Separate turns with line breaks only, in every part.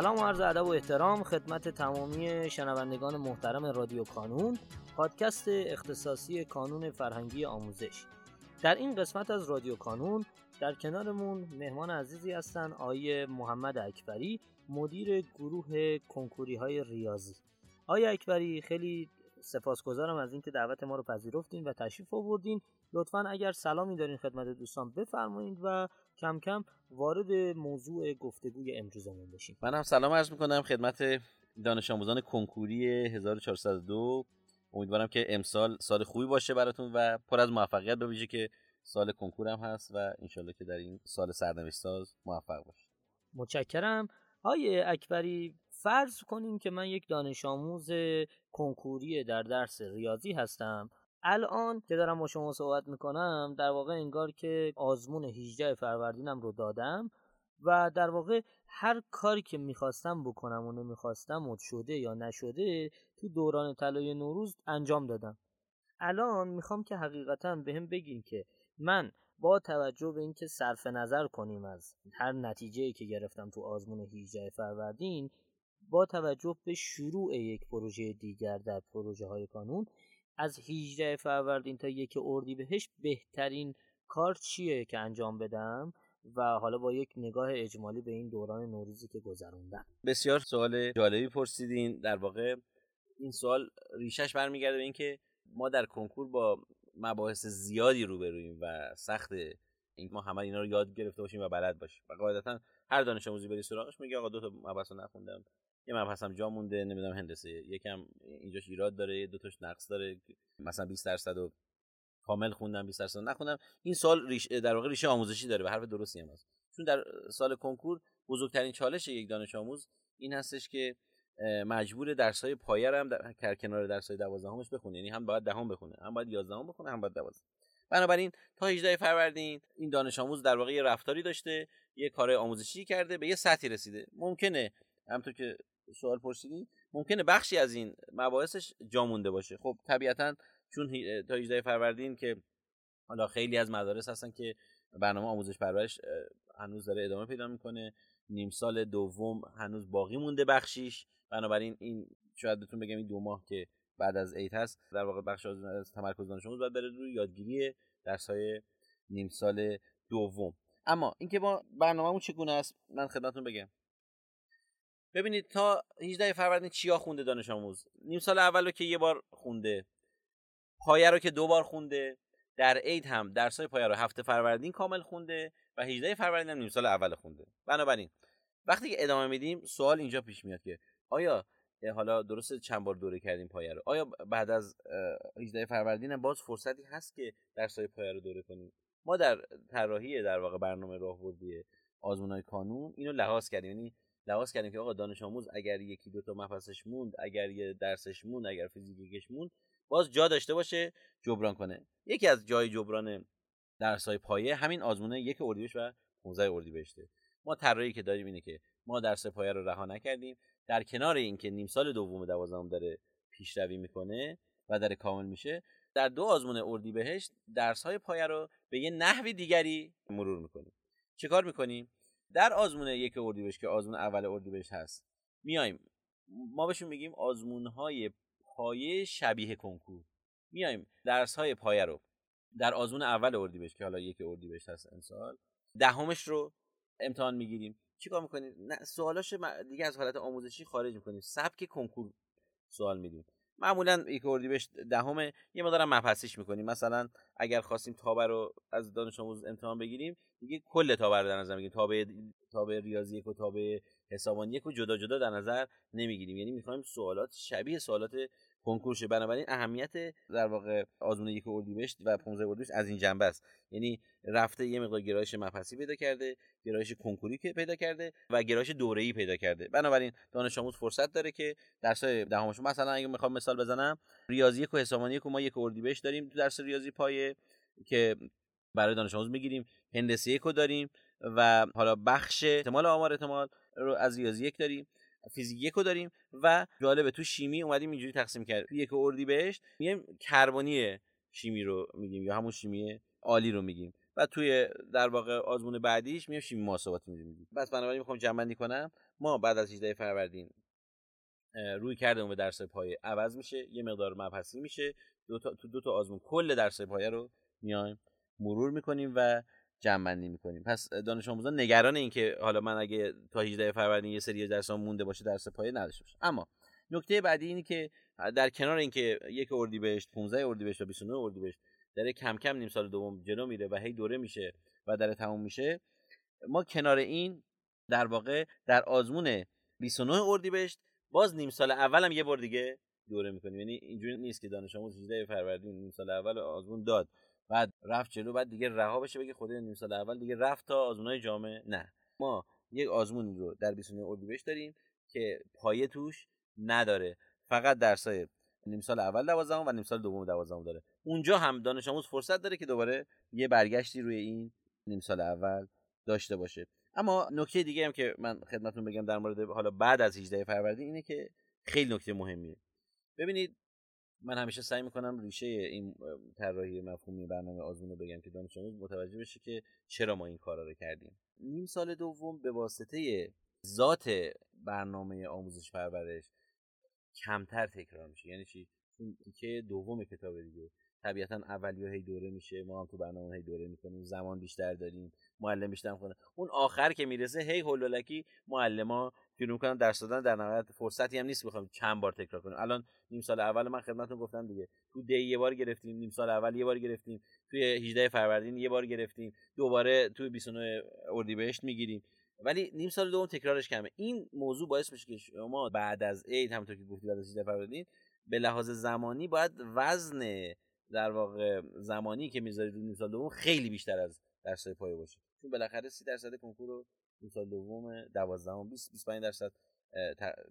سلام و عرض ادب و احترام خدمت تمامی شنوندگان محترم رادیو کانون پادکست اختصاصی کانون فرهنگی آموزش. در این قسمت از رادیو کانون در کنارمون مهمان عزیزی هستن آقای محمد اکبری مدیر گروه کنکوری های ریاضی. آقای اکبری خیلی سپاسگزارم از اینکه دعوت ما رو پذیرفتین و تشریف آوردین. لطفا اگر سلامی دارین خدمت دوستان بفرمایید و کم کم وارد موضوع گفتگوی امروزمون بشیم.
من هم سلام عرض می‌کنم خدمت دانش آموزان کنکوری 1402 امیدوارم که امسال سال خوبی باشه براتون و پر از موفقیت به ویژه که سال کنکور هم هست و انشالله که در این سال سرنوشت ساز موفق باشید
متشکرم. آیه اکبری فرض کنیم که من یک دانش آموز کنکوری در درس ریاضی هستم. الان که دارم با شما صحبت می‌کنم در واقع انگار که آزمون 18 فروردینم رو دادم و در واقع هر کاری که می‌خواستم بکنم و نمی‌خواستم و شده یا نشده تو دوران طلای نوروز انجام دادم. الان می‌خوام که حقیقتا به هم بگین که من با توجه به اینکه صرف نظر کنیم از هر نتیجه که گرفتم تو آزمون 18 فروردین با توجه به شروع یک پروژه دیگر در پروژه های کانون از 18 فروردین تا یک بهش بهترین کار چیه که انجام بدم؟ و حالا با یک نگاه اجمالی به این دوران نوروزی که گذروندم.
بسیار سوال جالبی پرسیدین. در واقع این سوال ریشش برمیگرده به اینکه ما در کنکور با مباحث زیادی روبرویم و سخت این ما همه اینا رو یاد گرفته باشیم و بلد باشیم. و قاعدتا هر دانش آموزی بری سراغش میگه آقا دو تا مبحث رو نخوندم. یه مبحثم جا مونده نمی‌دونم هندسه یکم اینجاش ایراد داره دو تاش نقص داره. مثلا 20 درصد و کامل خوندم 20 درصد نخوندم. این سال ریش در واقع ریشه آموزشی داره و حرف درستی هم هست. چون در سال کنکور بزرگترین چالش یک دانش آموز این هستش که مجبور درس های پایه هم در کنار درس های دوازدهمش بخونه. یعنی هم باید دهم بخونه هم باید یازدهم بخونه هم باید دوازدهم بنابراین تا 18 فروردین این دانش آموز در واقع یه رفتاری داشته یه کار آموزشی کرده به یه سطحی رسیده. ممکنه همونطور که سوال پرسیدی. ممکنه بخشی از این مباحثش جا مونده باشه. خب طبیعتا چون تا 18 فروردین که حالا خیلی از مدارس هستن که برنامه آموزش پرورش هنوز داره ادامه پیدا می‌کنه. نیم سال دوم هنوز باقی مونده بخشیش. بنابراین این شاید بهتون بگم این دو ماه که بعد از عید هست در واقع بخش از تمرکز دانش آموز باید بره روی یادگیری درس های نیم سال دوم. اما اینکه ما برنامه‌مون چگونه است من خدمتتون بگم. ببینید تا 18 فروردین چیا خونده دانش آموز؟ نیم سال اول رو که یه بار خونده. پایه رو که دو بار خونده. در عید هم درسای پایه رو هفته فروردین کامل خونده و 18 فروردین هم نیم سال اول خونده. بنابراین وقتی که ادامه میدیم سوال اینجا پیش میاد که آیا حالا درست چند بار دوره کردیم پایه رو؟ آیا بعد از 18 فروردین هم باز فرصتی هست که درسای پایه رو دوره کنیم؟ ما در طراحی در واقع برنامه راهبردی آزمونای کانون اینو لحاظ کردیم. یعنی لحاظ کردیم که آقا دانش آموز اگر یکی دو تا مبحثش موند اگر یه درسش موند اگر فیزیکش موند باز جا داشته باشه جبران کنه. یکی از جای جبران درس های پایه همین آزمونه یک اردیبهشت و 15 اردیبهشته. ما طراحی که داریم اینه که ما درس پایه رو رها نکردیم. در کنار اینکه نیم سال دوم دوازدهم داره پیشروی می‌کنه و داره کامل میشه در دو آزمون اردیبهشت درس های پایه رو به یه نحوی دیگری مرور می‌کنیم. چیکار می‌کنیم؟ در آزمون یک اردیبهشت که آزمون اول اردیبهشت هست میایم. ما بهشون میگیم آزمون های پایه شبیه کنکور. میایم. درس های پایه رو. در آزمون اول اردیبهشت که حالا یک اردیبهشت هست امسال دهمش رو امتحان می‌گیریم. چیکار می‌کنیم؟ سوالاش دیگه از حالت آموزشی خارج می‌کنیم. سبک کنکور سوال میدیم. معمولا یک اردیبهشت دهم یه مقدارم مبحثیش می‌کنیم. مثلا اگر خواستیم تابه رو از دانش آموز امتحان بگیریم دیگه کل تابه رو در نظر می‌گیریم. تابع تابع ریاضی یک و تابع حسابان یک و جدا جدا در نظر نمی‌گیریم. یعنی می‌خوایم سوالات شبیه سوالات کنکور شه بنابراین اهمیت در واقع آزمون یک اردیبهشت و 15 اردیبهشت از این جنبه است. یعنی رفته یه مقدار گرایش مبحثی پیدا کرده گرایش کنکوری که پیدا کرده و گرایش دوره‌ای پیدا کرده. بنابراین دانش آموز فرصت داره که درس‌های دهمش. مثلا اگه می‌خوام مثال بزنم ریاضی یک و حسابان یک و ما یک اردیبهشت داریم تو درس ریاضی پایه که برای دانش آموز می‌گیریم. هندسه یک رو داریم و حالا بخش احتمال آمار احتمال رو از ریاضی یک داریم فیزیک یک رو داریم و جالبه تو شیمی اومدیم اینجوری تقسیم کرد یک اردی بهش میگیم کربنی شیمی رو میگیم یا همون شیمی عالی رو میگیم. و توی در واقع آزمون بعدیش میام شیمی محاسباتی میدیم بس بنابراین می‌خوام جمع کنم. ما بعد از 18 فروردین روی کرده به درس پایه عوض میشه. یه مقدار مبحثی میشه. دو تا تو دو تا آزمون کل درس پایه رو میایم مرور می‌کنیم و جمع بندی می‌کنیم. پس دانش آموزان نگران این که حالا من اگه تا 18 فروردین یه سری درس مونده باشه درس پایه نداشته باشه. اما نکته بعدی اینه که در کنار اینکه یک اردیبهشت 15 اردیبهشت و 29 اردیبهشت داره کم کم نیم سال دوم جلو میره و هی دوره میشه و داره تموم میشه ما کنار این در واقع در آزمون 29 اردیبهشت باز نیم سال اولم یه بار دیگه دوره می‌کنیم. یعنی اینجوری نیست که دانش آموز 18 فروردین نیم سال اول آزمون داد. بعد رفت جلو بعد دیگه رها بشه بگه خدای نیم سال اول دیگه رفت تا آزمونای جامعه. نه. ما یک آزمون رو در 29 اردیبهشت داریم که پایه توش نداره. فقط درسای نیم سال اول دوازدهم و نیم سال دوم دوازدهم داره. اونجا هم دانش آموز فرصت داره که دوباره یه برگشتی روی این نیم سال اول داشته باشه. اما نکته دیگه هم که من خدمتتون بگم در مورد حالا بعد از 18 فروردین اینه که خیلی نکته مهمیه. ببینید من همیشه سعی می‌کنم ریشه این طراحی مفهومی برنامه آزمون رو بگم که دانش آموز متوجه بشه که چرا ما این کارا رو کردیم. نیم سال دوم به واسطه ذات برنامه آموزش پرورش کمتر تکرار میشه. یعنی چی؟ چون که دوم کتاب دیگه. طبیعتا اولیه هی دوره میشه ما هم تو برنامه هی دوره می‌کنیم زمان بیشتر داریم معلم بیشتر کنه اون آخر که می‌رسه هی هولولکی معلما شروع می‌کنن درس دادن در نهایت فرصتی هم نیست بخوام چند بار تکرار کنیم الان نیم سال اول من خدمتتون گفتم دیگه. تو دی یه بار گرفتیم نیم سال اول یه بار گرفتیم توی 18 فروردین یه بار گرفتیم دوباره توی 29 اردیبهشت می‌گیریم. ولی نیم سال دوم تکرارش کمه. این موضوع باعث میشه که شما بعد از عید همونطور که گفتی بعد از 18 فروردین به لحاظ زمانی باید وزن در واقع زمانی که می‌ذارید نیم سال دوم خیلی بیشتر از درس پایه باشه. چون بالاخره 30 درصد کنکور رو نیم سال دوم 12 20 25 درصد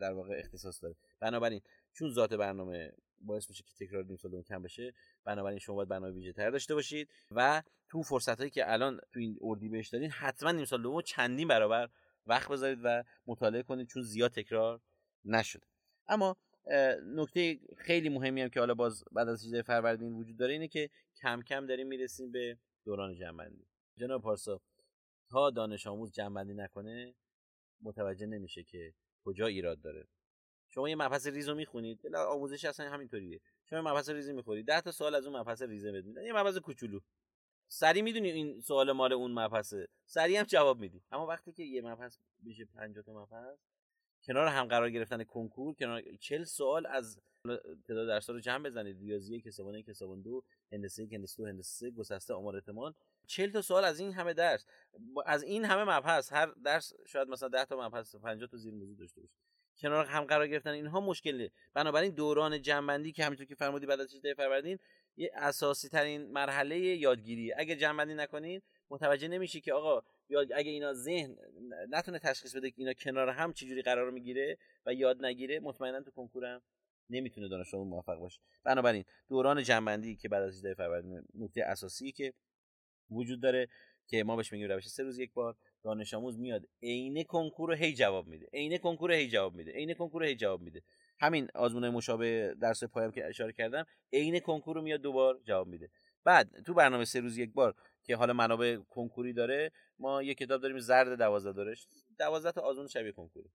در واقع اختصاص داره. بنابراین چون ذات برنامه باعث میشه که تکرار نیم سال دوم کم بشه بنابراین شما باید برنامه ویژه تر داشته باشید و تو فرصت هایی که الان تو این اردی بهش دارین حتما نیم سال دوم چندین برابر وقت بذارید و مطالعه کنید چون زیاد تکرار نشده. اما نکته خیلی مهمی هم که حالا باز بعد از 18 فروردین وجود داره اینه که کم کم داریم می‌رسیم به دوران جنبندی. جناب پارسا تا دانش آموز جنبندی نکنه متوجه نمیشه که کجا ایراد داره. شما یه مبحث ریز رو می‌خونید آموزش اصلا همینطوریه. شما مبحث ریزی می‌خورید ده تا سوال از اون مبحث ریزه میدن. یه مبحث کوچولو. سری می‌دونی این سوال مال اون مبحثه. سری هم جواب میدی. اما وقتی که یه مبحث بشه 50 تا مبحث کنار هم قرار گرفتن کنکور کنار 40 سوال از تعداد درس رو جمع بزنید. ریاضی یک حساب یک حساب دو هندسه یک هندسه دو هندسه سه گسسته آمار احتمال. 40 تا سوال از این همه درس. از این همه مبحث هر درس شاید مثلا 10 تا مبحث 50 تا زیر موضوع داشته باشه. کنار هم قرار گرفتن اینها مشکله بنابراین دوران جنبندی که همینطور که فرمودی بعد از 18 فروردین یه اساسی ترین مرحله یادگیری. اگه جنبندی نکنید متوجه نمیشی که آقا یا اگه اینا ذهن نتونه تشخیص بده که اینا کنار هم چجوری قرار می‌گیره و یاد نگیره مطمئنا تو کنکورم نمی‌تونه دانش آموز موفق باشه. بنابراین دوران جنبندی که بعد از 18 فروردین نکته اساسی که وجود داره که ما بهش میگیم روش سه روز یک بار دانش آموز میاد عین کنکور رو هی جواب میده عین کنکور هی جواب میده عین کنکور هی جواب میده. همین آزمون مشابه درس پایم که اشاره کردم عین کنکور رو میاد دوبار جواب میده. بعد تو برنامه سه روز یک بار که حالا منابع کنکوری داره ما یه کتاب داریم زرد دوازده دارش دوازده تا آزمون شبیه کنکوری.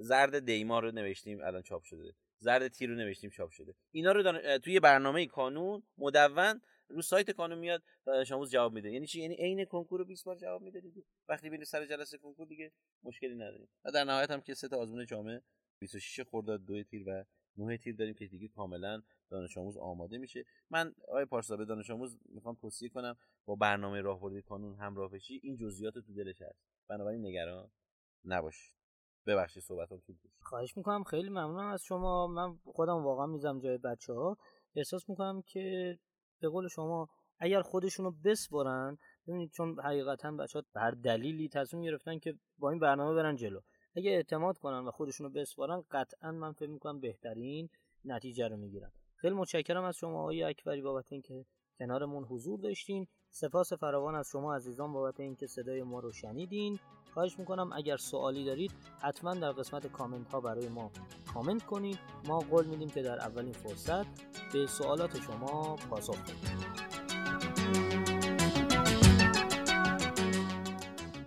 زرد دیما رو نوشتیم الان چاپ شده. زرد تیر رو نوشتیم چاپ شده. اینا رو دان... توی برنامه کانون مدون رو سایت کانون میاد آموز جواب میده. یعنی چی؟ یعنی عین کنکور رو 20 بار جواب میده دیگه. وقتی میری سر جلسه کنکور دیگه مشکلی نداریم. و در نهایت هم که سه تا آزمون جامعه 26 خرداد دو تیر و 9 تیر داریم که دیگه کاملا دانش آموز آماده میشه. من آقای پارسا به دانش آموز می‌خوام توصیه کنم با برنامه راهبردی کانون همراه بشی. این جزئیات تو دلش هست. بنابراین نگران نباشید ببخشید صحبتام طول کشید.
خواهش می‌کنم. خیلی ممنونم از شما. من خودم واقعا میزم جای بچه ها احساس می‌کنم که به قول شما اگر خودشونو بسپرن ببینید چون حقیقتا بچه هر دلیلی تصمیم گرفتن که با این برنامه برن جلو. اگه اعتماد کنن و خودشونو بسپارن قطعا من فکر می‌کنم بهترین نتیجه رو می‌گیرن. خیلی متشکرم از شما آقای اکبری بابت اینکه کنارمون حضور داشتین. سپاس فراوان از شما عزیزان بابت اینکه صدای ما رو شنیدین. خواهش می‌کنم اگر سوالی دارید حتما در قسمت کامنت ها برای ما کامنت کنید ما قول میدیم که در اولین فرصت به سوالات شما پاسخ بدیم.